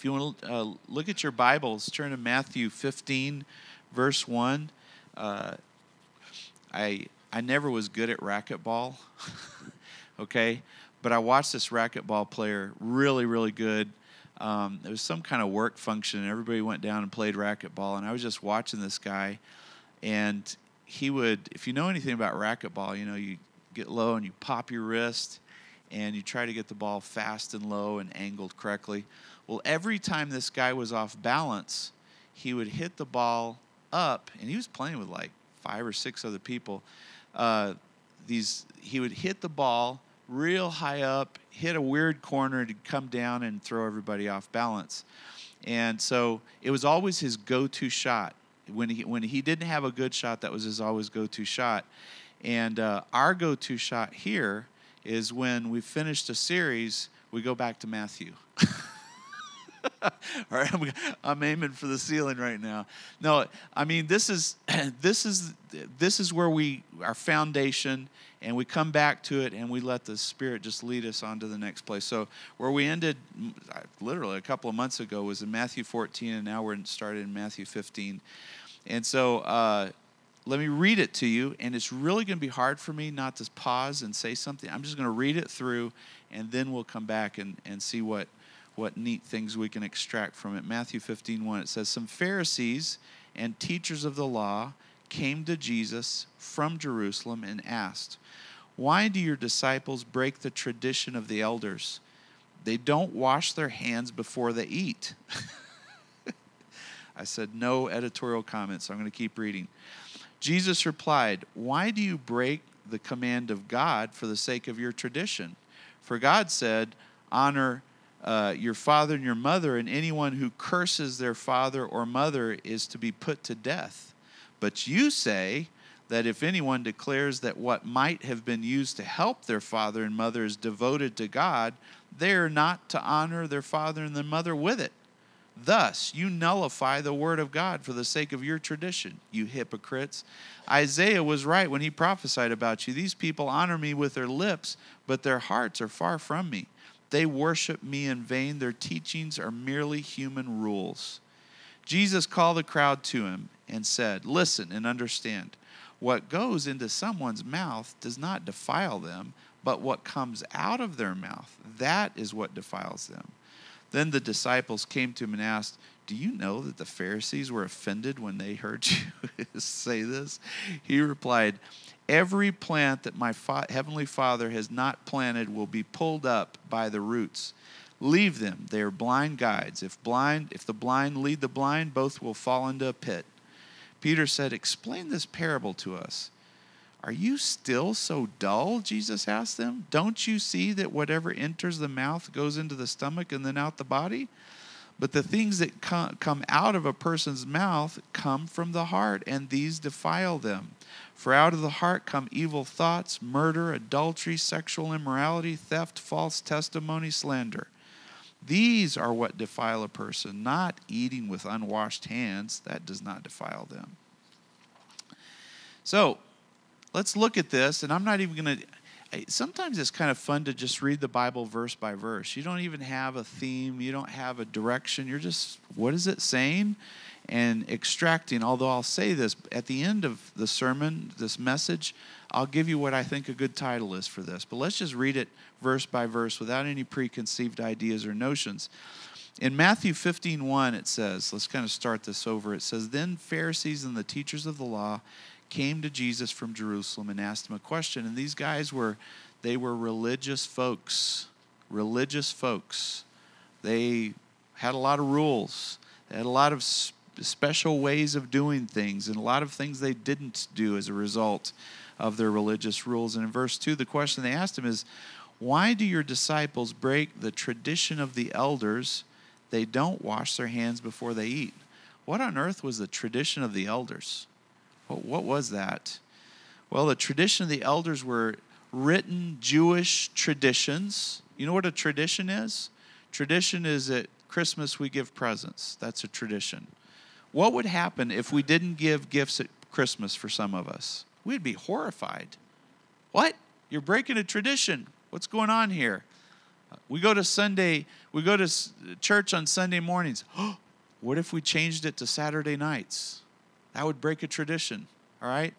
If you want to uh, look at your Bibles, turn to Matthew 15, verse 1. Uh, I, I never was good at racquetball, okay? But I watched this racquetball player, really, really good. Um, there was some kind of work function, and everybody went down and played racquetball. And I was just watching this guy, and he would, if you know anything about racquetball, you know, you get low and you pop your wrist and you try to get the ball fast and low and angled correctly. Well, every time this guy was off balance, he would hit the ball up, and he was playing with like five or six other people. Uh, these he would hit the ball real high up, hit a weird corner to come down and throw everybody off balance. And so it was always his go-to shot. When he when he didn't have a good shot, that was his always go-to shot. And uh, our go-to shot here is when we finished a series, we go back to Matthew. All right, I'm, I'm aiming for the ceiling right now. No, I mean this is this is this is where we our foundation, and we come back to it, and we let the Spirit just lead us on to the next place. So where we ended, literally a couple of months ago, was in Matthew 14, and now we're started in Matthew 15, and so. Uh, let me read it to you, and it's really going to be hard for me not to pause and say something. I'm just going to read it through, and then we'll come back and, and see what, what neat things we can extract from it. Matthew 15, 1, it says, Some Pharisees and teachers of the law came to Jesus from Jerusalem and asked, Why do your disciples break the tradition of the elders? They don't wash their hands before they eat. I said no editorial comments, so I'm going to keep reading. Jesus replied, Why do you break the command of God for the sake of your tradition? For God said, Honor uh, your father and your mother, and anyone who curses their father or mother is to be put to death. But you say that if anyone declares that what might have been used to help their father and mother is devoted to God, they are not to honor their father and their mother with it. Thus, you nullify the word of God for the sake of your tradition, you hypocrites. Isaiah was right when he prophesied about you. These people honor me with their lips, but their hearts are far from me. They worship me in vain. Their teachings are merely human rules. Jesus called the crowd to him and said, Listen and understand. What goes into someone's mouth does not defile them, but what comes out of their mouth, that is what defiles them. Then the disciples came to him and asked, Do you know that the Pharisees were offended when they heard you say this? He replied, Every plant that my fa- heavenly Father has not planted will be pulled up by the roots. Leave them. They are blind guides. If blind, if the blind lead the blind, both will fall into a pit. Peter said, Explain this parable to us. Are you still so dull? Jesus asked them. Don't you see that whatever enters the mouth goes into the stomach and then out the body? But the things that come out of a person's mouth come from the heart, and these defile them. For out of the heart come evil thoughts, murder, adultery, sexual immorality, theft, false testimony, slander. These are what defile a person, not eating with unwashed hands. That does not defile them. So, let's look at this, and I'm not even going to. Sometimes it's kind of fun to just read the Bible verse by verse. You don't even have a theme, you don't have a direction. You're just, what is it saying? And extracting. Although I'll say this at the end of the sermon, this message, I'll give you what I think a good title is for this. But let's just read it verse by verse without any preconceived ideas or notions. In Matthew 15, 1, it says, let's kind of start this over. It says, Then Pharisees and the teachers of the law came to Jesus from Jerusalem and asked him a question. And these guys were, they were religious folks. Religious folks. They had a lot of rules. They had a lot of special ways of doing things and a lot of things they didn't do as a result of their religious rules. And in verse 2, the question they asked him is, Why do your disciples break the tradition of the elders? They don't wash their hands before they eat. What on earth was the tradition of the elders? What, what was that? Well, the tradition of the elders were written Jewish traditions. You know what a tradition is? Tradition is at Christmas we give presents. That's a tradition. What would happen if we didn't give gifts at Christmas for some of us? We'd be horrified. What? You're breaking a tradition. What's going on here? We go to Sunday, we go to church on Sunday mornings. what if we changed it to Saturday nights? That would break a tradition, all right?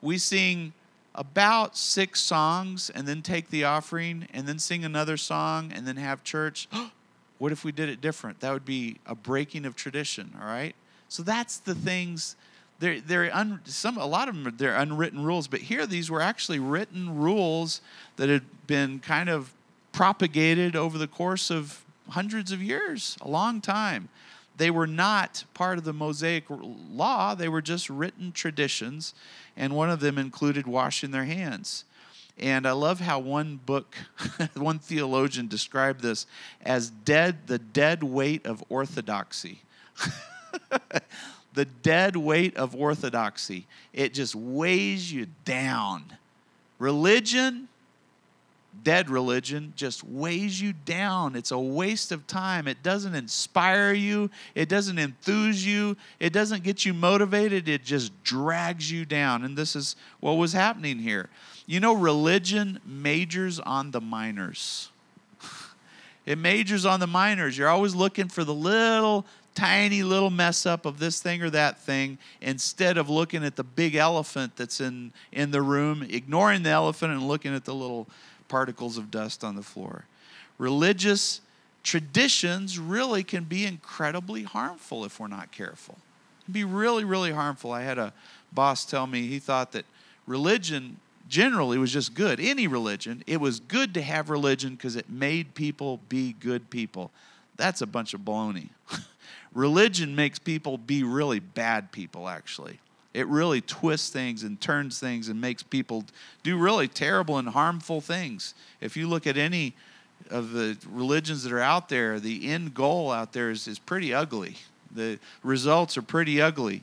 We sing about six songs and then take the offering and then sing another song and then have church. what if we did it different? That would be a breaking of tradition, all right? So that's the things they're, they're un, some a lot of them they're unwritten rules, but here these were actually written rules that had been kind of propagated over the course of hundreds of years, a long time. They were not part of the Mosaic law, they were just written traditions, and one of them included washing their hands. And I love how one book, one theologian described this as dead, the dead weight of orthodoxy. the dead weight of orthodoxy. It just weighs you down. Religion dead religion just weighs you down. It's a waste of time. It doesn't inspire you, it doesn't enthuse you, it doesn't get you motivated. It just drags you down. And this is what was happening here. You know, religion majors on the minors. It majors on the minors. You're always looking for the little tiny little mess up of this thing or that thing instead of looking at the big elephant that's in in the room ignoring the elephant and looking at the little particles of dust on the floor. Religious traditions really can be incredibly harmful if we're not careful. It can be really, really harmful. I had a boss tell me he thought that religion generally was just good. Any religion, it was good to have religion because it made people be good people. That's a bunch of baloney. religion makes people be really bad people, actually. It really twists things and turns things and makes people do really terrible and harmful things. If you look at any of the religions that are out there, the end goal out there is, is pretty ugly. The results are pretty ugly.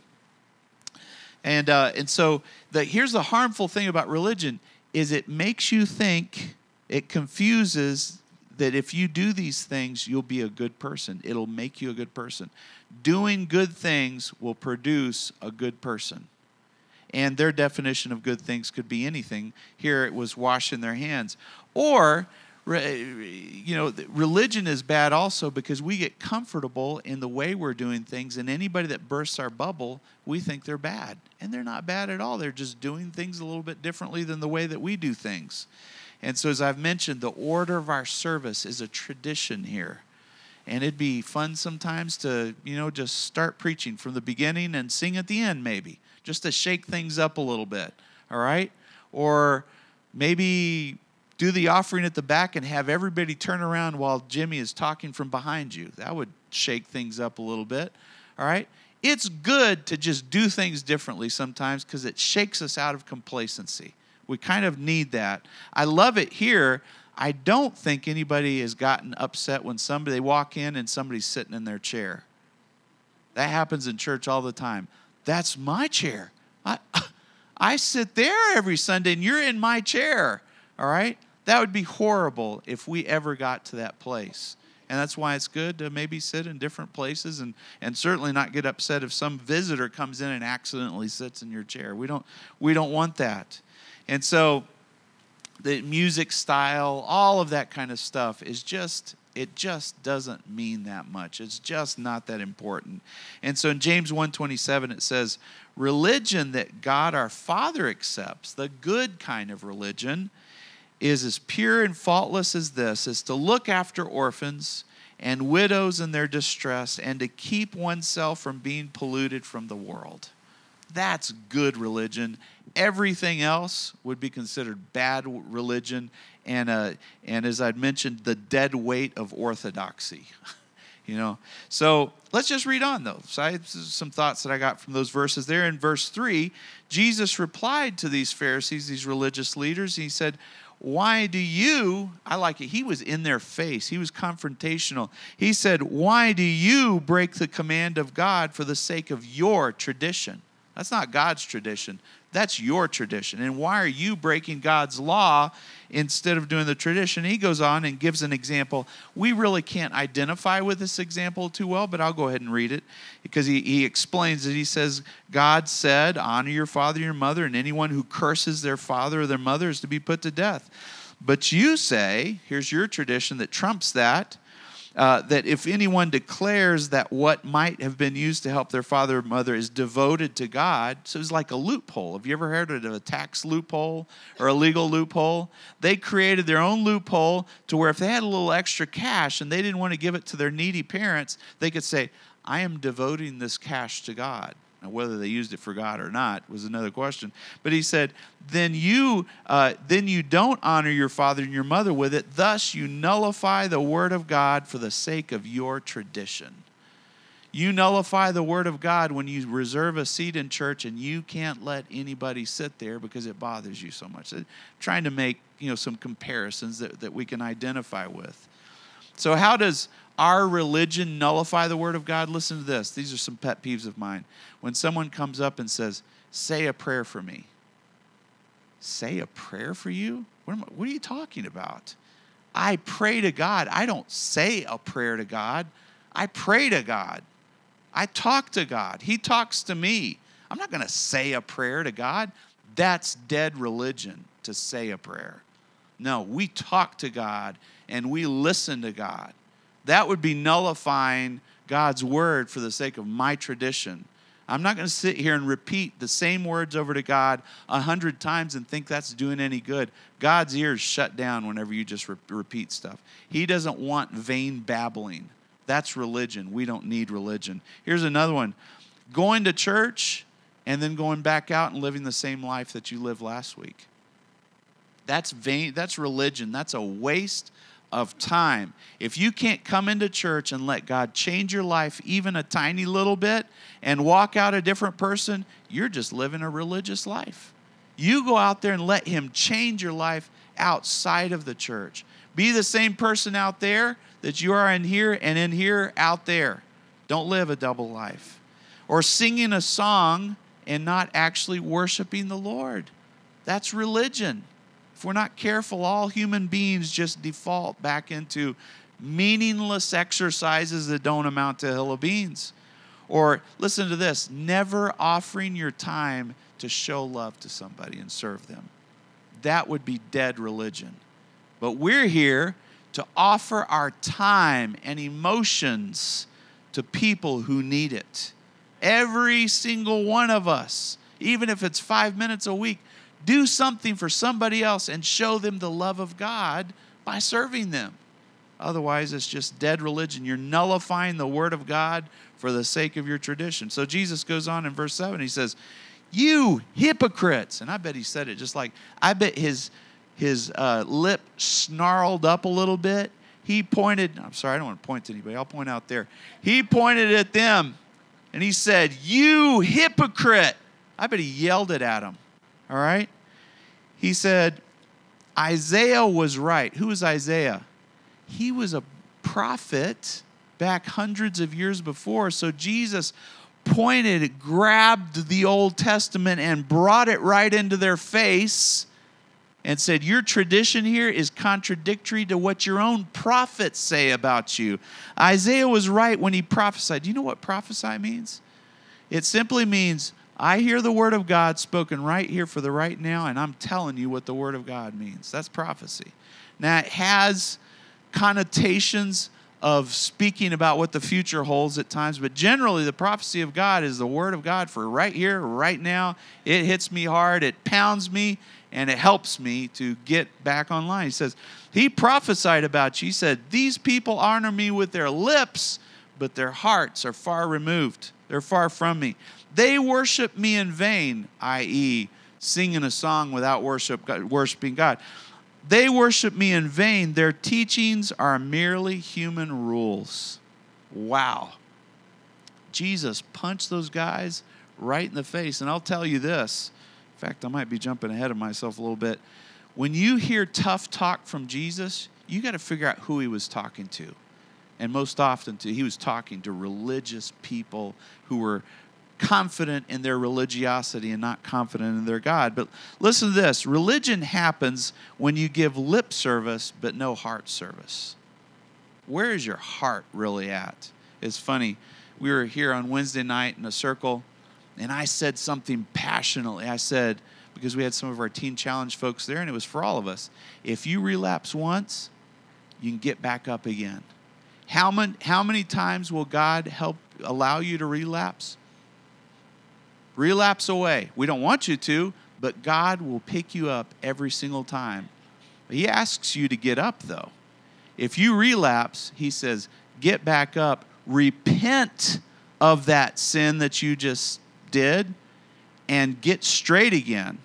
And, uh, and so the, here's the harmful thing about religion is it makes you think, it confuses that if you do these things, you'll be a good person. It'll make you a good person. Doing good things will produce a good person. And their definition of good things could be anything. Here it was washing their hands. Or, you know, religion is bad also because we get comfortable in the way we're doing things, and anybody that bursts our bubble, we think they're bad. And they're not bad at all. They're just doing things a little bit differently than the way that we do things. And so, as I've mentioned, the order of our service is a tradition here. And it'd be fun sometimes to, you know, just start preaching from the beginning and sing at the end, maybe, just to shake things up a little bit. All right? Or maybe do the offering at the back and have everybody turn around while Jimmy is talking from behind you. That would shake things up a little bit. All right? It's good to just do things differently sometimes because it shakes us out of complacency. We kind of need that. I love it here. I don't think anybody has gotten upset when somebody they walk in and somebody's sitting in their chair. That happens in church all the time. That's my chair. I I sit there every Sunday and you're in my chair. All right? That would be horrible if we ever got to that place. And that's why it's good to maybe sit in different places and, and certainly not get upset if some visitor comes in and accidentally sits in your chair. We don't we don't want that. And so the music style, all of that kind of stuff is just it just doesn't mean that much. It's just not that important. And so in James 1:27 it says, "Religion that God our Father accepts, the good kind of religion, is as pure and faultless as this, is to look after orphans and widows in their distress and to keep oneself from being polluted from the world." That's good religion. Everything else would be considered bad religion, and uh, and as I'd mentioned, the dead weight of orthodoxy. you know, so let's just read on though. So I some thoughts that I got from those verses there. In verse three, Jesus replied to these Pharisees, these religious leaders. He said, why do you, I like it, he was in their face, he was confrontational. He said, Why do you break the command of God for the sake of your tradition? That's not God's tradition. That's your tradition. And why are you breaking God's law instead of doing the tradition? He goes on and gives an example. We really can't identify with this example too well, but I'll go ahead and read it because he, he explains it. He says, God said, Honor your father and your mother, and anyone who curses their father or their mother is to be put to death. But you say, here's your tradition that trumps that. Uh, that if anyone declares that what might have been used to help their father or mother is devoted to God, so it's like a loophole. Have you ever heard of a tax loophole or a legal loophole? They created their own loophole to where if they had a little extra cash and they didn't want to give it to their needy parents, they could say, I am devoting this cash to God. Now, whether they used it for God or not was another question. But he said, "Then you, uh, then you don't honor your father and your mother with it. Thus, you nullify the word of God for the sake of your tradition. You nullify the word of God when you reserve a seat in church and you can't let anybody sit there because it bothers you so much. They're trying to make you know some comparisons that, that we can identify with. So, how does our religion nullify the word of God? Listen to this. These are some pet peeves of mine. When someone comes up and says, Say a prayer for me. Say a prayer for you? What, I, what are you talking about? I pray to God. I don't say a prayer to God. I pray to God. I talk to God. He talks to me. I'm not going to say a prayer to God. That's dead religion to say a prayer. No, we talk to God and we listen to God. That would be nullifying God's word for the sake of my tradition. I'm not going to sit here and repeat the same words over to God a hundred times and think that's doing any good. God's ears shut down whenever you just re- repeat stuff. He doesn't want vain babbling. That's religion. We don't need religion. Here's another one going to church and then going back out and living the same life that you lived last week. That's vain. That's religion. That's a waste of time. If you can't come into church and let God change your life even a tiny little bit and walk out a different person, you're just living a religious life. You go out there and let Him change your life outside of the church. Be the same person out there that you are in here and in here out there. Don't live a double life. Or singing a song and not actually worshiping the Lord. That's religion. If we're not careful, all human beings just default back into meaningless exercises that don't amount to a hill of beans. Or listen to this never offering your time to show love to somebody and serve them. That would be dead religion. But we're here to offer our time and emotions to people who need it. Every single one of us, even if it's five minutes a week, do something for somebody else and show them the love of God by serving them. Otherwise, it's just dead religion. You're nullifying the word of God for the sake of your tradition. So Jesus goes on in verse 7. He says, You hypocrites. And I bet he said it just like, I bet his, his uh, lip snarled up a little bit. He pointed, I'm sorry, I don't want to point to anybody. I'll point out there. He pointed at them and he said, You hypocrite. I bet he yelled it at them. All right? He said, Isaiah was right. Who was Isaiah? He was a prophet back hundreds of years before. So Jesus pointed, grabbed the Old Testament, and brought it right into their face and said, Your tradition here is contradictory to what your own prophets say about you. Isaiah was right when he prophesied. Do you know what prophesy means? It simply means I hear the word of God spoken right here for the right now, and I'm telling you what the word of God means. That's prophecy. Now, it has connotations of speaking about what the future holds at times, but generally, the prophecy of God is the word of God for right here, right now. It hits me hard, it pounds me, and it helps me to get back online. He says, He prophesied about you. He said, These people honor me with their lips, but their hearts are far removed. They're far from me. They worship me in vain, i.e., singing a song without worship, worshiping God. They worship me in vain. Their teachings are merely human rules. Wow. Jesus punched those guys right in the face. And I'll tell you this in fact, I might be jumping ahead of myself a little bit. When you hear tough talk from Jesus, you got to figure out who he was talking to. And most often, to, he was talking to religious people who were confident in their religiosity and not confident in their God. But listen to this religion happens when you give lip service but no heart service. Where is your heart really at? It's funny. We were here on Wednesday night in a circle, and I said something passionately. I said, because we had some of our teen challenge folks there and it was for all of us. If you relapse once, you can get back up again. How many, how many times will God help allow you to relapse? Relapse away. We don't want you to, but God will pick you up every single time. He asks you to get up, though. If you relapse, He says, get back up, repent of that sin that you just did, and get straight again.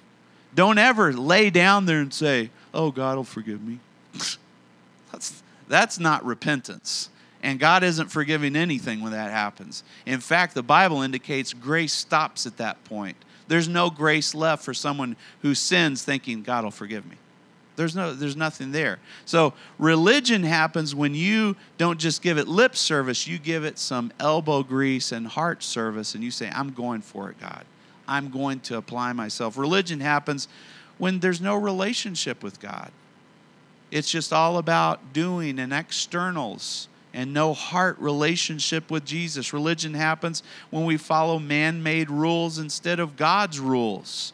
Don't ever lay down there and say, Oh, God will forgive me. that's, that's not repentance. And God isn't forgiving anything when that happens. In fact, the Bible indicates grace stops at that point. There's no grace left for someone who sins thinking God will forgive me. There's no there's nothing there. So religion happens when you don't just give it lip service, you give it some elbow grease and heart service and you say I'm going for it, God. I'm going to apply myself. Religion happens when there's no relationship with God. It's just all about doing and externals and no heart relationship with Jesus. Religion happens when we follow man made rules instead of God's rules.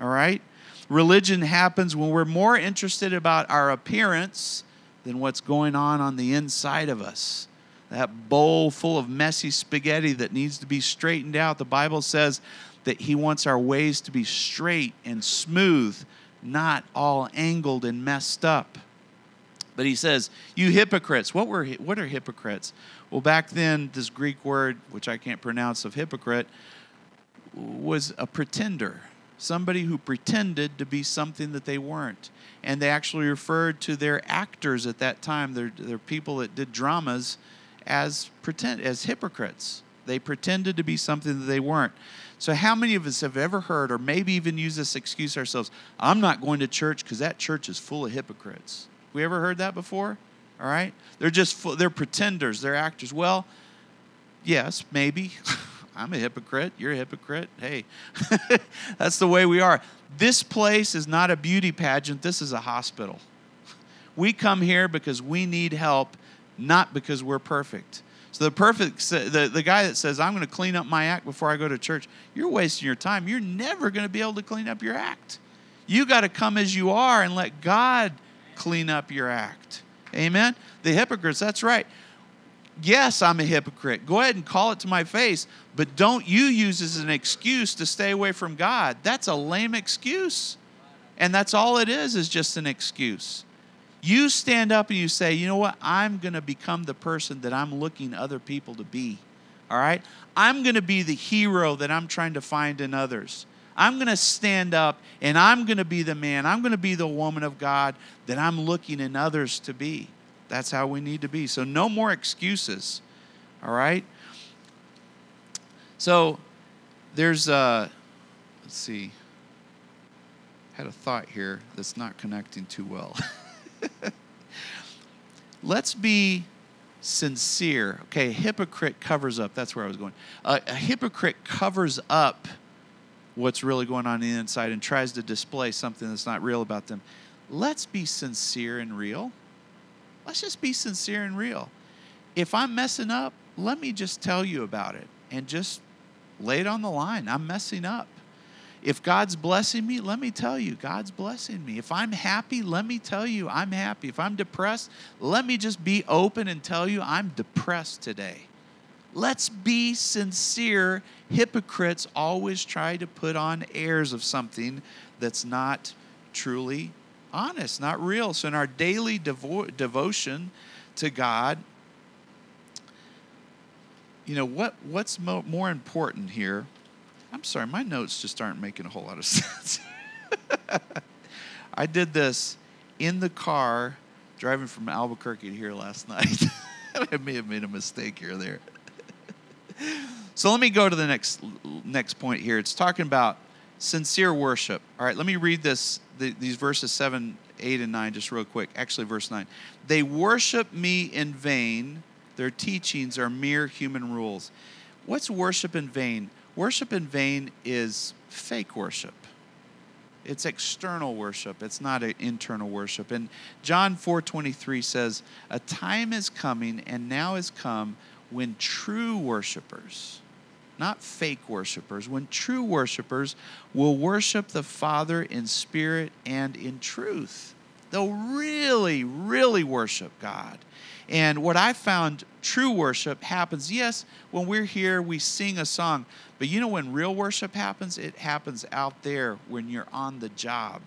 All right? Religion happens when we're more interested about our appearance than what's going on on the inside of us. That bowl full of messy spaghetti that needs to be straightened out. The Bible says that He wants our ways to be straight and smooth, not all angled and messed up. But He says, You hypocrites. What, were, what are hypocrites? Well, back then, this Greek word, which I can't pronounce, of hypocrite, was a pretender somebody who pretended to be something that they weren't. And they actually referred to their actors at that time, their, their people that did dramas, as pretend as hypocrites. They pretended to be something that they weren't. So, how many of us have ever heard, or maybe even used this excuse ourselves? I'm not going to church because that church is full of hypocrites. We ever heard that before? All right, they're just they're pretenders, they're actors. Well, yes, maybe. I'm a hypocrite. You're a hypocrite. Hey, that's the way we are. This place is not a beauty pageant, this is a hospital. We come here because we need help, not because we're perfect. So the perfect the, the guy that says, I'm going to clean up my act before I go to church, you're wasting your time. You're never going to be able to clean up your act. You got to come as you are and let God clean up your act. Amen? The hypocrites, that's right yes, I'm a hypocrite. Go ahead and call it to my face, but don't you use as an excuse to stay away from God. That's a lame excuse. And that's all it is, is just an excuse. You stand up and you say, you know what? I'm going to become the person that I'm looking other people to be. All right? I'm going to be the hero that I'm trying to find in others. I'm going to stand up and I'm going to be the man. I'm going to be the woman of God that I'm looking in others to be. That's how we need to be. So, no more excuses. All right? So, there's, a, let's see, had a thought here that's not connecting too well. let's be sincere. Okay, a hypocrite covers up. That's where I was going. Uh, a hypocrite covers up what's really going on, on the inside and tries to display something that's not real about them. Let's be sincere and real. Let's just be sincere and real. If I'm messing up, let me just tell you about it and just lay it on the line. I'm messing up. If God's blessing me, let me tell you, God's blessing me. If I'm happy, let me tell you, I'm happy. If I'm depressed, let me just be open and tell you, I'm depressed today. Let's be sincere. Hypocrites always try to put on airs of something that's not truly honest, not real. So in our daily devo- devotion to God, you know what what's mo- more important here? I'm sorry, my notes just aren't making a whole lot of sense. I did this in the car driving from Albuquerque to here last night. I may have made a mistake here or there. so let me go to the next next point here. It's talking about sincere worship. All right, let me read this the, these verses 7, 8, and 9 just real quick. Actually, verse 9. They worship me in vain. Their teachings are mere human rules. What's worship in vain? Worship in vain is fake worship. It's external worship. It's not internal worship. And John 4:23 says, "A time is coming and now has come when true worshipers not fake worshipers, when true worshipers will worship the Father in spirit and in truth. They'll really, really worship God. And what I found true worship happens, yes, when we're here, we sing a song, but you know when real worship happens? It happens out there when you're on the job,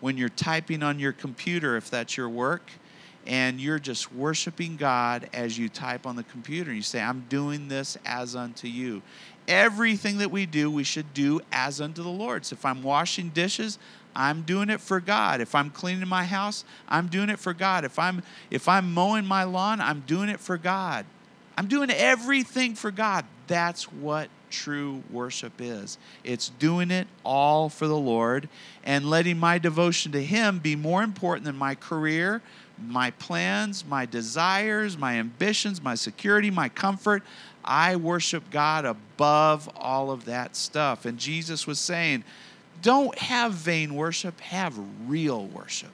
when you're typing on your computer, if that's your work, and you're just worshiping God as you type on the computer. And you say, I'm doing this as unto you. Everything that we do, we should do as unto the Lord. So if I'm washing dishes, I'm doing it for God. If I'm cleaning my house, I'm doing it for God. If I'm if I'm mowing my lawn, I'm doing it for God. I'm doing everything for God. That's what true worship is. It's doing it all for the Lord and letting my devotion to him be more important than my career, my plans, my desires, my ambitions, my security, my comfort. I worship God above all of that stuff. And Jesus was saying, don't have vain worship, have real worship.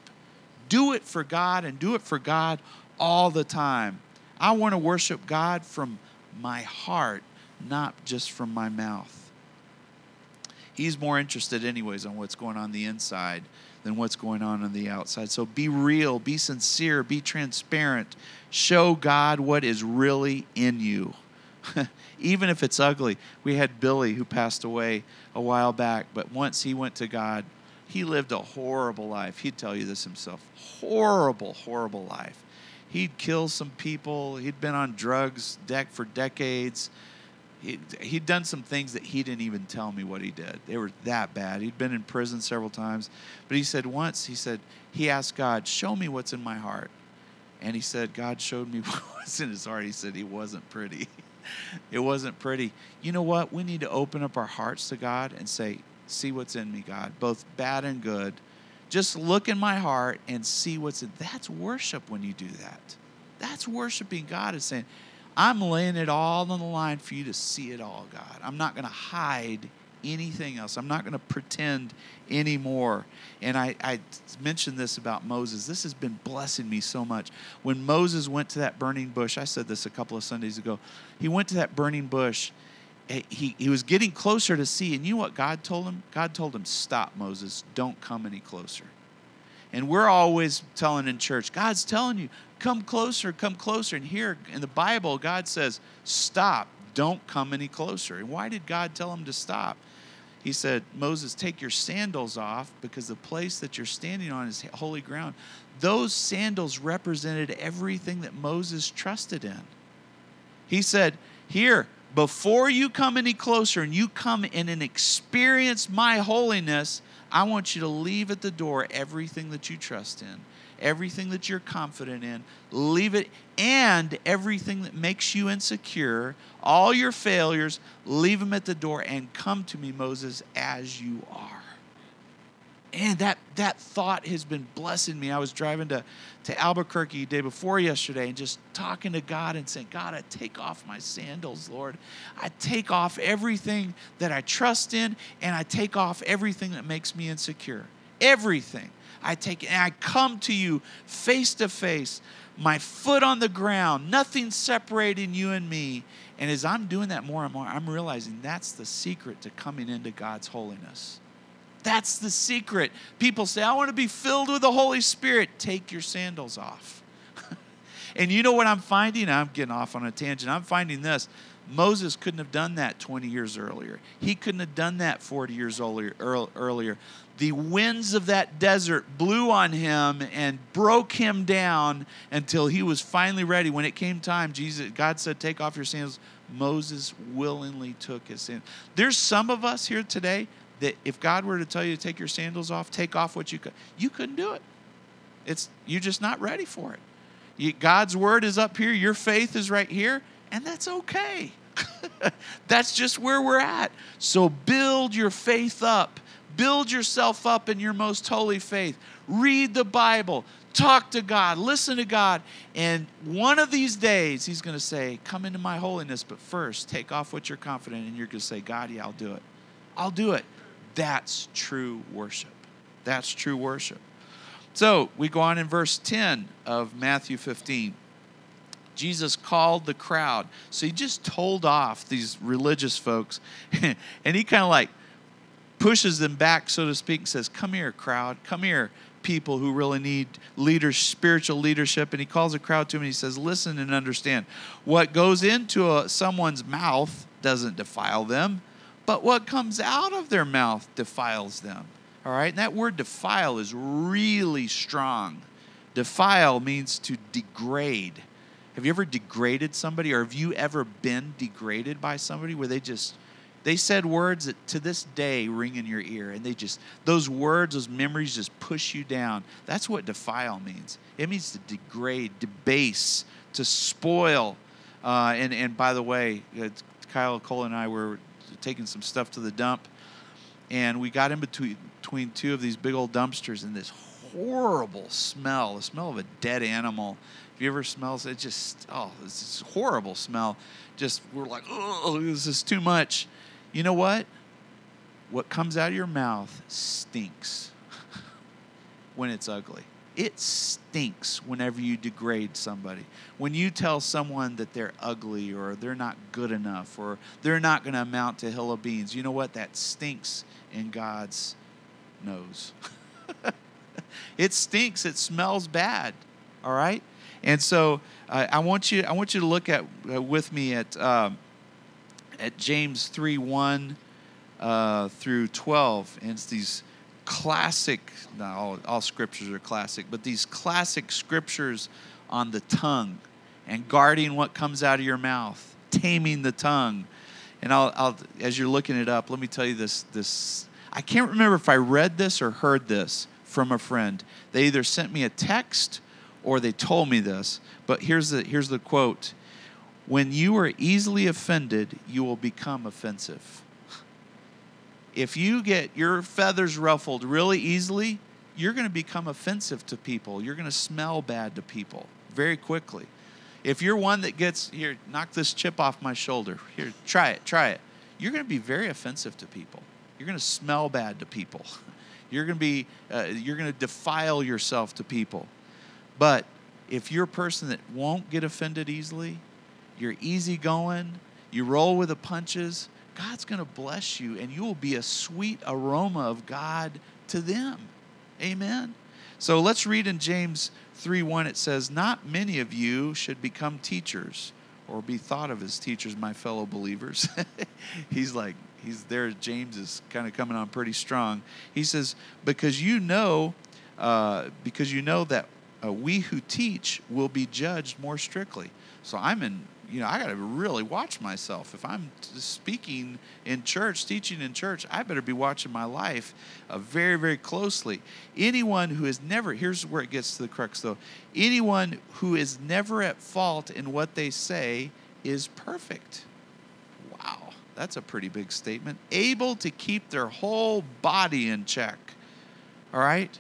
Do it for God and do it for God all the time. I want to worship God from my heart, not just from my mouth. He's more interested, anyways, on what's going on the inside than what's going on on the outside. So be real, be sincere, be transparent. Show God what is really in you. even if it's ugly. We had Billy who passed away a while back, but once he went to God, he lived a horrible life. He'd tell you this himself. Horrible, horrible life. He'd kill some people. He'd been on drugs deck for decades. He'd, he'd done some things that he didn't even tell me what he did. They were that bad. He'd been in prison several times. But he said once, he said, he asked God, show me what's in my heart. And he said, God showed me what was in his heart. He said he wasn't pretty. it wasn't pretty. You know what? We need to open up our hearts to God and say, See what's in me, God, both bad and good. Just look in my heart and see what's in. That's worship when you do that. That's worshiping God is saying, I'm laying it all on the line for you to see it all, God. I'm not going to hide anything else. I'm not going to pretend anymore. And I, I mentioned this about Moses. This has been blessing me so much. When Moses went to that burning bush, I said this a couple of Sundays ago. He went to that burning bush. He, he was getting closer to see. And you know what God told him? God told him, Stop, Moses. Don't come any closer. And we're always telling in church, God's telling you, come closer, come closer. And here in the Bible, God says, Stop don't come any closer. And why did God tell him to stop? He said, Moses, take your sandals off because the place that you're standing on is holy ground. Those sandals represented everything that Moses trusted in. He said, Here, before you come any closer and you come in and experience my holiness, I want you to leave at the door everything that you trust in everything that you're confident in, leave it, and everything that makes you insecure, all your failures, leave them at the door and come to me, Moses, as you are. And that, that thought has been blessing me. I was driving to, to Albuquerque day before yesterday and just talking to God and saying, God, I take off my sandals, Lord. I take off everything that I trust in, and I take off everything that makes me insecure. Everything. I take and I come to you face to face, my foot on the ground, nothing separating you and me. And as I'm doing that more and more, I'm realizing that's the secret to coming into God's holiness. That's the secret. People say, I want to be filled with the Holy Spirit. Take your sandals off. and you know what I'm finding? I'm getting off on a tangent. I'm finding this. Moses couldn't have done that 20 years earlier. He couldn't have done that 40 years earlier the winds of that desert blew on him and broke him down until he was finally ready. When it came time, Jesus, God said, Take off your sandals. Moses willingly took his sandals. There's some of us here today that if God were to tell you to take your sandals off, take off what you could, you couldn't do it. It's you're just not ready for it. You, God's word is up here, your faith is right here, and that's okay. that's just where we're at. So build your faith up Build yourself up in your most holy faith. Read the Bible. Talk to God. Listen to God. And one of these days, He's going to say, Come into my holiness, but first, take off what you're confident in. You're going to say, God, yeah, I'll do it. I'll do it. That's true worship. That's true worship. So we go on in verse 10 of Matthew 15. Jesus called the crowd. So he just told off these religious folks, and he kind of like pushes them back, so to speak, and says, Come here, crowd. Come here, people who really need leaders, spiritual leadership. And he calls a crowd to him and he says, Listen and understand. What goes into a, someone's mouth doesn't defile them, but what comes out of their mouth defiles them. All right? And that word defile is really strong. Defile means to degrade. Have you ever degraded somebody or have you ever been degraded by somebody where they just they said words that to this day ring in your ear, and they just, those words, those memories just push you down. That's what defile means. It means to degrade, debase, to spoil. Uh, and, and by the way, uh, Kyle Cole and I were taking some stuff to the dump, and we got in between, between two of these big old dumpsters, and this horrible smell, the smell of a dead animal. If you ever smells it, just oh, it's this horrible smell. Just we're like, oh, this is too much. You know what? What comes out of your mouth stinks when it's ugly. It stinks whenever you degrade somebody. When you tell someone that they're ugly or they're not good enough or they're not going to amount to hill of beans, you know what? That stinks in God's nose. it stinks. It smells bad. All right? And so uh, I want you I want you to look at uh, with me at um, at James 3 1 uh, through 12. And it's these classic, not all, all scriptures are classic, but these classic scriptures on the tongue and guarding what comes out of your mouth, taming the tongue. And I'll, I'll, as you're looking it up, let me tell you this. This I can't remember if I read this or heard this from a friend. They either sent me a text or they told me this. But here's the here's the quote. When you are easily offended, you will become offensive. If you get your feathers ruffled really easily, you're going to become offensive to people. You're going to smell bad to people very quickly. If you're one that gets, here, knock this chip off my shoulder, here, try it, try it, you're going to be very offensive to people. You're going to smell bad to people. You're going to be, uh, you're going to defile yourself to people. But if you're a person that won't get offended easily, you're easygoing, you roll with the punches, God's going to bless you and you will be a sweet aroma of God to them. Amen. So let's read in James 3 1. It says, Not many of you should become teachers or be thought of as teachers, my fellow believers. he's like, he's there. James is kind of coming on pretty strong. He says, Because you know, uh, because you know that uh, we who teach will be judged more strictly. So I'm in you know, I got to really watch myself. If I'm speaking in church, teaching in church, I better be watching my life uh, very, very closely. Anyone who is never, here's where it gets to the crux though anyone who is never at fault in what they say is perfect. Wow, that's a pretty big statement. Able to keep their whole body in check. All right?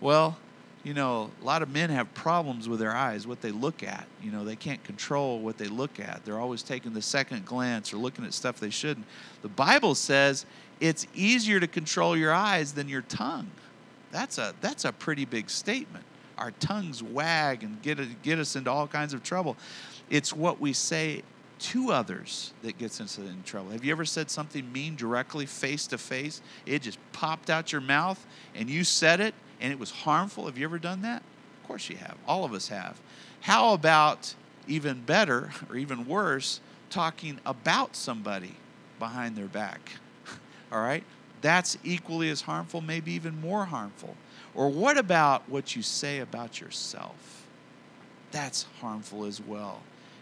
Well, you know, a lot of men have problems with their eyes, what they look at. You know, they can't control what they look at. They're always taking the second glance or looking at stuff they shouldn't. The Bible says it's easier to control your eyes than your tongue. That's a that's a pretty big statement. Our tongues wag and get get us into all kinds of trouble. It's what we say to others that gets us in trouble. Have you ever said something mean directly face to face? It just popped out your mouth and you said it and it was harmful. Have you ever done that? Of course you have. All of us have. How about even better or even worse, talking about somebody behind their back? All right? That's equally as harmful, maybe even more harmful. Or what about what you say about yourself? That's harmful as well.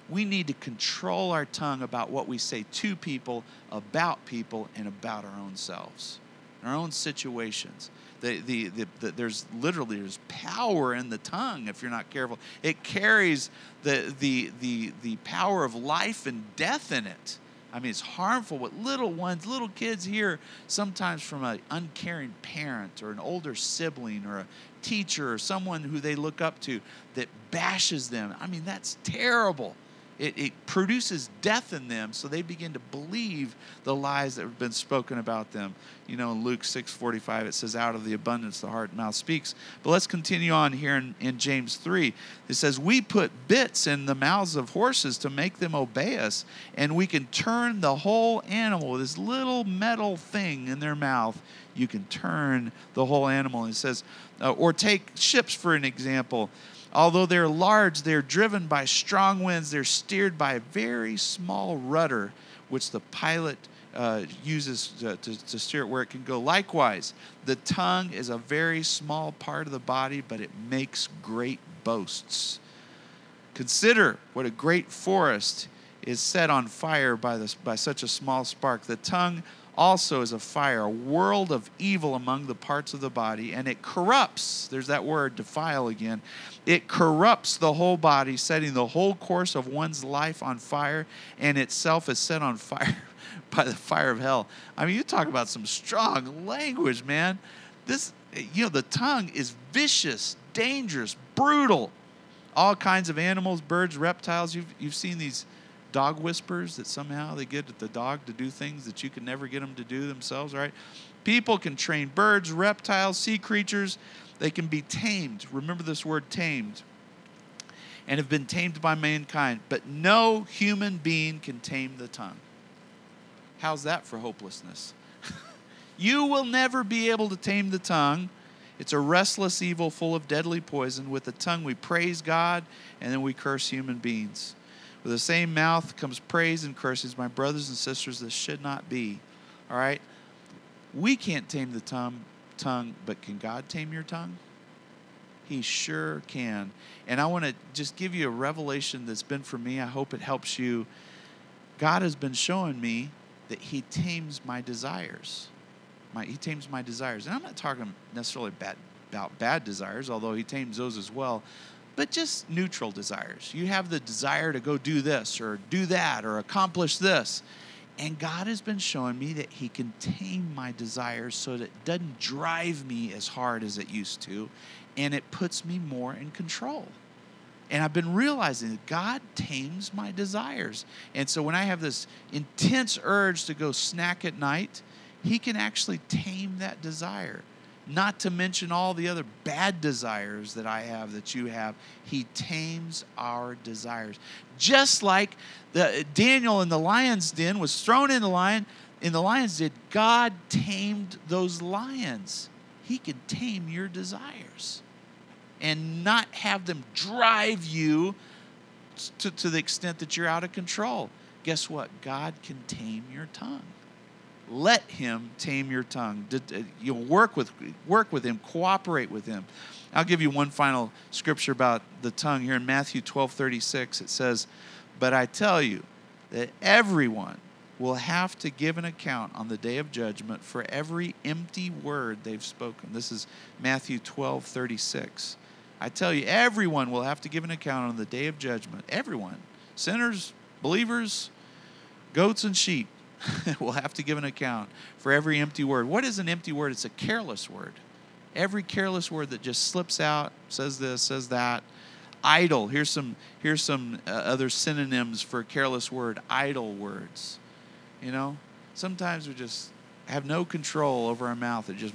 We need to control our tongue about what we say to people, about people, and about our own selves, our own situations. The, the, the, the, there's literally there's power in the tongue if you're not careful. It carries the, the, the, the power of life and death in it. I mean, it's harmful what little ones, little kids hear sometimes from an uncaring parent or an older sibling or a teacher or someone who they look up to that bashes them. I mean, that's terrible. It, it produces death in them, so they begin to believe the lies that have been spoken about them. You know, in Luke 6:45, it says, "Out of the abundance the heart and mouth speaks." But let's continue on here in, in James 3. It says, "We put bits in the mouths of horses to make them obey us, and we can turn the whole animal. With this little metal thing in their mouth, you can turn the whole animal." It says, uh, or take ships for an example. Although they're large, they're driven by strong winds. They're steered by a very small rudder, which the pilot uh, uses to, to, to, steer it where it can go. Likewise, the tongue is a very small part of the body, but it makes great boasts. Consider what a great forest is set on fire by, this, by such a small spark. The tongue also is a fire, a world of evil among the parts of the body, and it corrupts. There's that word, defile again. It corrupts the whole body, setting the whole course of one's life on fire, and itself is set on fire by the fire of hell. I mean, you talk about some strong language, man. This, you know, the tongue is vicious, dangerous, brutal. All kinds of animals, birds, reptiles. You've, you've seen these dog whispers that somehow they get the dog to do things that you can never get them to do themselves, right? People can train birds, reptiles, sea creatures. They can be tamed. Remember this word tamed. And have been tamed by mankind. But no human being can tame the tongue. How's that for hopelessness? you will never be able to tame the tongue. It's a restless evil full of deadly poison. With the tongue, we praise God and then we curse human beings. With the same mouth comes praise and curses. My brothers and sisters, this should not be. All right? We can't tame the tongue, tongue, but can God tame your tongue? He sure can. And I want to just give you a revelation that's been for me. I hope it helps you. God has been showing me that He tames my desires. My, he tames my desires. And I'm not talking necessarily bad, about bad desires, although He tames those as well but just neutral desires. You have the desire to go do this or do that or accomplish this. And God has been showing me that He can tame my desires so that it doesn't drive me as hard as it used to, and it puts me more in control. And I've been realizing that God tames my desires. And so when I have this intense urge to go snack at night, He can actually tame that desire not to mention all the other bad desires that I have that you have. He tames our desires. Just like the Daniel in the lion's den was thrown in the lion in the lion's den, God tamed those lions. He can tame your desires and not have them drive you to, to the extent that you're out of control. Guess what? God can tame your tongue let him tame your tongue. You work with work with him, cooperate with him. I'll give you one final scripture about the tongue here in Matthew 12, 36. It says, But I tell you that everyone will have to give an account on the day of judgment for every empty word they've spoken. This is Matthew 12, 36. I tell you, everyone will have to give an account on the day of judgment. Everyone. Sinners, believers, goats and sheep. will have to give an account for every empty word. What is an empty word? It's a careless word. Every careless word that just slips out, says this, says that. Idle. Here's some here's some uh, other synonyms for careless word. Idle words. You know, sometimes we just have no control over our mouth. It just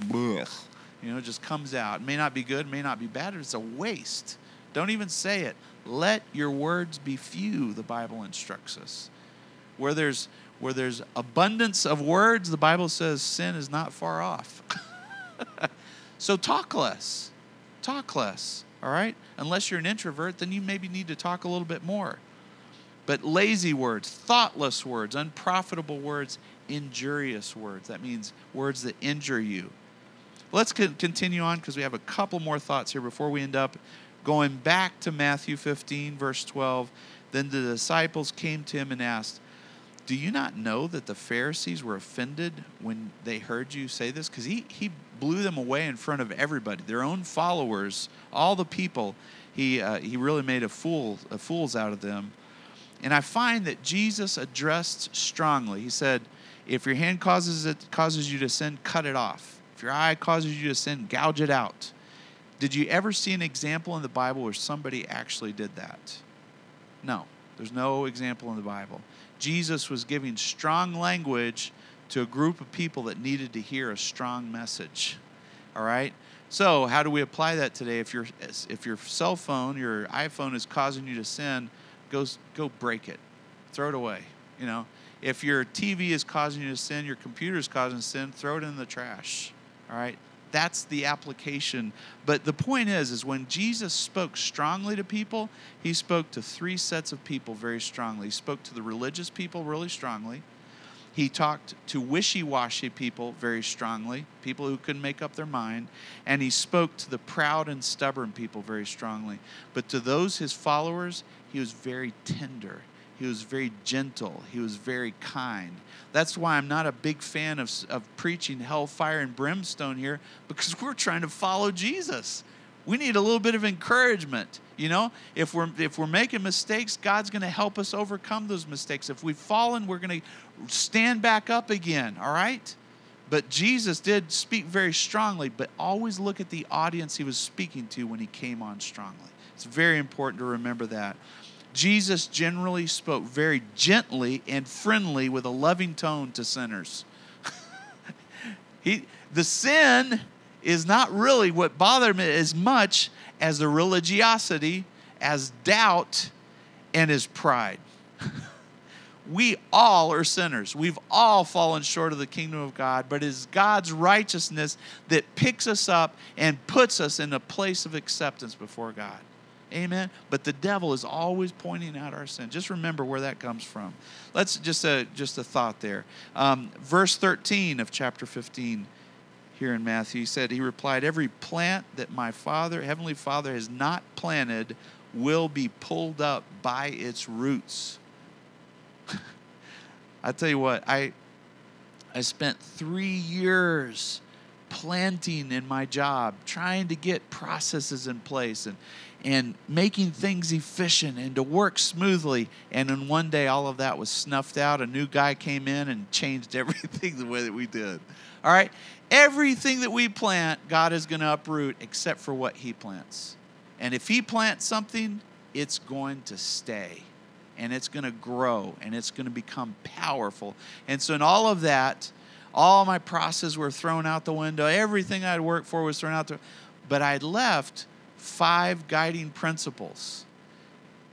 you know, just comes out. It may not be good, may not be bad. It's a waste. Don't even say it. Let your words be few. The Bible instructs us. Where there's where there's abundance of words, the Bible says sin is not far off. so talk less. Talk less, all right? Unless you're an introvert, then you maybe need to talk a little bit more. But lazy words, thoughtless words, unprofitable words, injurious words. That means words that injure you. Let's continue on because we have a couple more thoughts here before we end up going back to Matthew 15, verse 12. Then the disciples came to him and asked, do you not know that the Pharisees were offended when they heard you say this? Because he, he blew them away in front of everybody, their own followers, all the people. He, uh, he really made a fool, a fools out of them. And I find that Jesus addressed strongly. He said, if your hand causes it causes you to sin, cut it off. If your eye causes you to sin, gouge it out. Did you ever see an example in the Bible where somebody actually did that? No. There's no example in the Bible. Jesus was giving strong language to a group of people that needed to hear a strong message. All right? So, how do we apply that today? If your if your cell phone, your iPhone is causing you to sin, go go break it. Throw it away. You know, if your TV is causing you to sin, your computer is causing sin, throw it in the trash. All right? That's the application. But the point is is when Jesus spoke strongly to people, he spoke to three sets of people very strongly. He spoke to the religious people really strongly. He talked to wishy washy people very strongly, people who couldn't make up their mind. And he spoke to the proud and stubborn people very strongly. But to those, his followers, he was very tender. He was very gentle. He was very kind. That's why I'm not a big fan of, of preaching hellfire and brimstone here because we're trying to follow Jesus. We need a little bit of encouragement. You know, if we're if we're making mistakes, God's going to help us overcome those mistakes. If we've fallen, we're going to stand back up again, all right? But Jesus did speak very strongly, but always look at the audience he was speaking to when he came on strongly. It's very important to remember that. Jesus generally spoke very gently and friendly with a loving tone to sinners. he, the sin is not really what bothered me as much as the religiosity, as doubt, and as pride. we all are sinners. We've all fallen short of the kingdom of God, but it is God's righteousness that picks us up and puts us in a place of acceptance before God. Amen. But the devil is always pointing out our sin. Just remember where that comes from. Let's just a just a thought there. Um, verse 13 of chapter 15 here in Matthew. He said, He replied, Every plant that my Father, Heavenly Father, has not planted will be pulled up by its roots. I tell you what, I I spent three years planting in my job, trying to get processes in place and and making things efficient and to work smoothly. And in one day, all of that was snuffed out. A new guy came in and changed everything the way that we did. All right? Everything that we plant, God is going to uproot except for what He plants. And if He plants something, it's going to stay and it's going to grow and it's going to become powerful. And so, in all of that, all my processes were thrown out the window. Everything I'd worked for was thrown out the But I'd left five guiding principles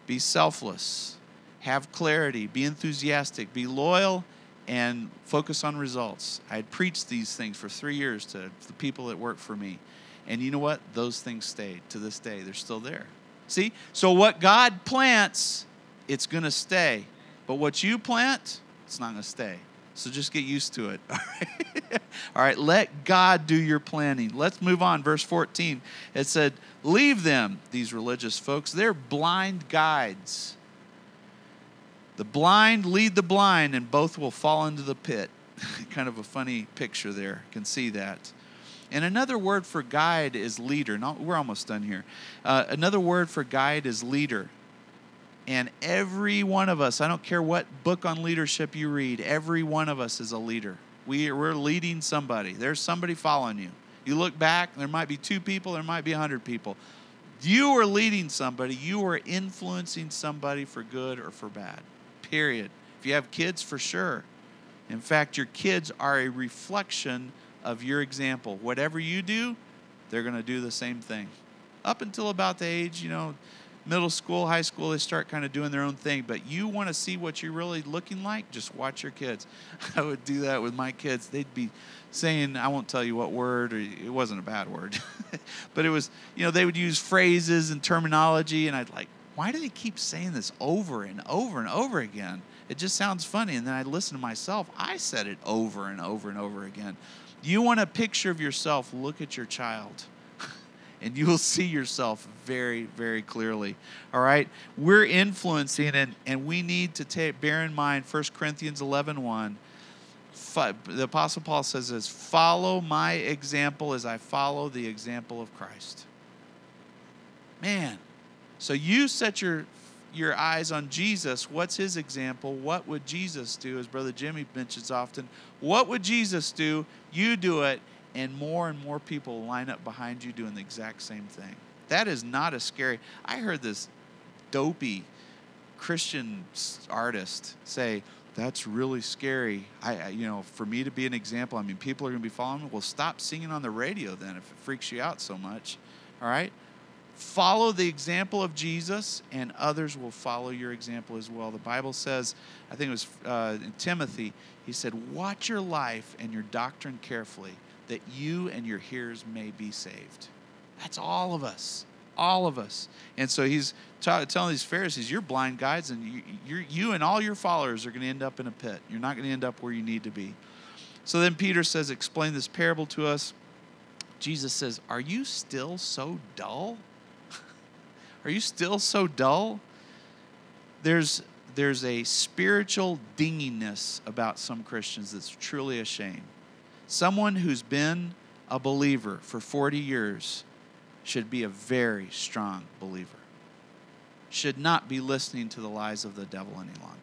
be selfless, have clarity, be enthusiastic, be loyal, and focus on results. I had preached these things for three years to the people that work for me. And you know what? Those things stayed to this day. They're still there. See? So, what God plants, it's going to stay. But what you plant, it's not going to stay. So just get used to it. All right? Let God do your planning. Let's move on. Verse 14. It said, Leave them, these religious folks. They're blind guides. The blind lead the blind, and both will fall into the pit. kind of a funny picture there. You can see that. And another word for guide is leader. No, we're almost done here. Uh, another word for guide is leader. And every one of us, I don't care what book on leadership you read, every one of us is a leader. We, we're leading somebody. There's somebody following you. You look back, there might be two people, there might be a hundred people. You are leading somebody, you are influencing somebody for good or for bad period. If you have kids, for sure. In fact, your kids are a reflection of your example. Whatever you do, they're going to do the same thing. Up until about the age, you know, middle school, high school, they start kind of doing their own thing. But you want to see what you're really looking like, just watch your kids. I would do that with my kids. They'd be saying, I won't tell you what word, or it wasn't a bad word, but it was, you know, they would use phrases and terminology, and I'd like, why do they keep saying this over and over and over again? It just sounds funny. And then I listen to myself. I said it over and over and over again. You want a picture of yourself, look at your child. And you will see yourself very, very clearly. All right? We're influencing, and, and we need to take, bear in mind 1 Corinthians 11 1. The Apostle Paul says this follow my example as I follow the example of Christ. Man, so you set your your eyes on Jesus. What's his example? What would Jesus do? As Brother Jimmy mentions often, what would Jesus do? You do it, and more and more people line up behind you doing the exact same thing. That is not a scary. I heard this dopey Christian artist say, that's really scary. I, I, you know, for me to be an example, I mean, people are going to be following me. Well, stop singing on the radio then if it freaks you out so much. All right? Follow the example of Jesus, and others will follow your example as well. The Bible says, I think it was uh, in Timothy, he said, Watch your life and your doctrine carefully, that you and your hearers may be saved. That's all of us. All of us. And so he's t- telling these Pharisees, You're blind guides, and you, you you and all your followers are going to end up in a pit. You're not going to end up where you need to be. So then Peter says, Explain this parable to us. Jesus says, Are you still so dull? Are you still so dull? There's there's a spiritual dinginess about some Christians that's truly a shame. Someone who's been a believer for 40 years should be a very strong believer. Should not be listening to the lies of the devil any longer.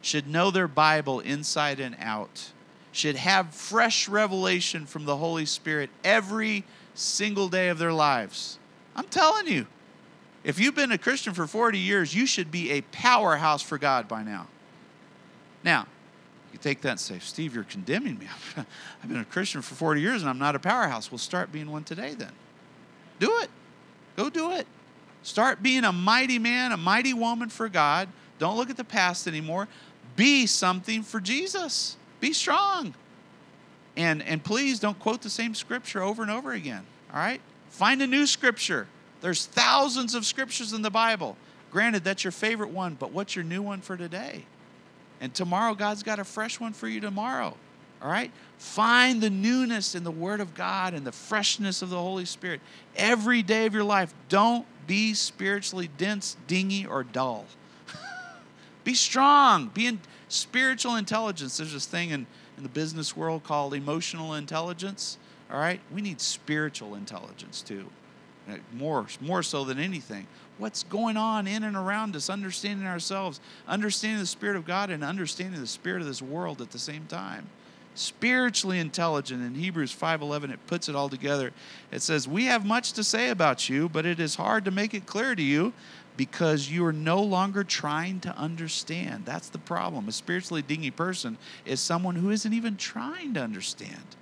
Should know their Bible inside and out. Should have fresh revelation from the Holy Spirit every single day of their lives. I'm telling you, if you've been a Christian for 40 years, you should be a powerhouse for God by now. Now, you take that and say, Steve, you're condemning me. I've been a Christian for 40 years and I'm not a powerhouse. We'll start being one today then. Do it. Go do it. Start being a mighty man, a mighty woman for God. Don't look at the past anymore. Be something for Jesus. Be strong. And, and please don't quote the same scripture over and over again. All right? Find a new scripture. There's thousands of scriptures in the Bible. Granted, that's your favorite one, but what's your new one for today? And tomorrow, God's got a fresh one for you tomorrow. All right? Find the newness in the Word of God and the freshness of the Holy Spirit every day of your life. Don't be spiritually dense, dingy, or dull. be strong. Be in spiritual intelligence. There's this thing in, in the business world called emotional intelligence. All right? We need spiritual intelligence too. Uh, more, more so than anything. What's going on in and around us, understanding ourselves, understanding the Spirit of God, and understanding the Spirit of this world at the same time. Spiritually intelligent. In hebrews 5.11 it puts it all together. It says we have much to say about you but it is hard to make it clear to you because you are no longer trying to understand. That's the problem. A spiritually dingy person is someone who isn't even trying to understand.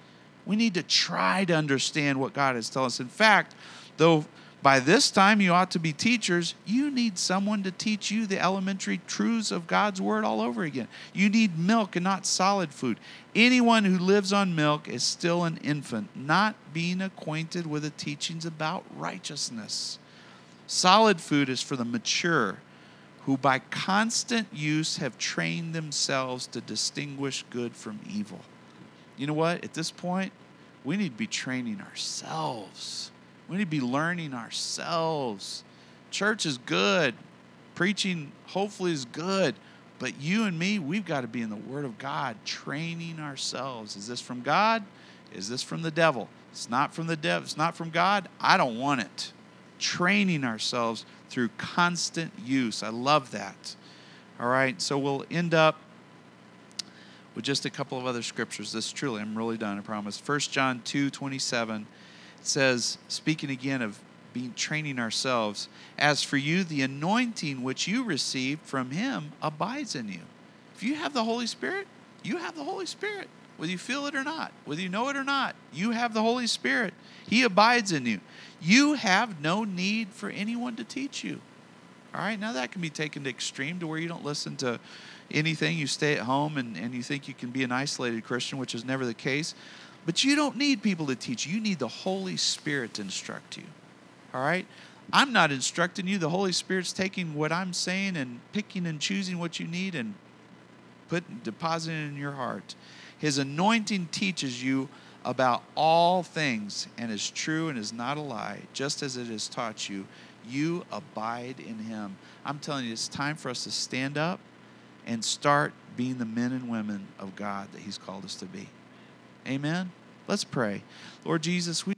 We need to try to understand what god is telling us. In fact though by this time you ought to be teachers. You need someone to teach you the elementary truths of God's word all over again. You need milk and not solid food. Anyone who lives on milk is still an infant, not being acquainted with the teachings about righteousness. Solid food is for the mature, who by constant use have trained themselves to distinguish good from evil. You know what? At this point, we need to be training ourselves we need to be learning ourselves. Church is good. Preaching, hopefully, is good. But you and me, we've got to be in the Word of God, training ourselves. Is this from God? Is this from the devil? It's not from the devil. It's not from God. I don't want it. Training ourselves through constant use. I love that. All right, so we'll end up with just a couple of other scriptures. This truly, I'm really done, I promise. 1 John 2 27 says, speaking again of being training ourselves, as for you, the anointing which you received from him abides in you. If you have the Holy Spirit, you have the Holy Spirit. Whether you feel it or not, whether you know it or not, you have the Holy Spirit. He abides in you. You have no need for anyone to teach you. All right, now that can be taken to extreme to where you don't listen to anything. You stay at home and, and you think you can be an isolated Christian, which is never the case. But you don't need people to teach you. You need the Holy Spirit to instruct you. All right? I'm not instructing you. The Holy Spirit's taking what I'm saying and picking and choosing what you need and putting depositing it in your heart. His anointing teaches you about all things and is true and is not a lie, just as it has taught you. You abide in him. I'm telling you, it's time for us to stand up and start being the men and women of God that he's called us to be. Amen. Let's pray. Lord Jesus, we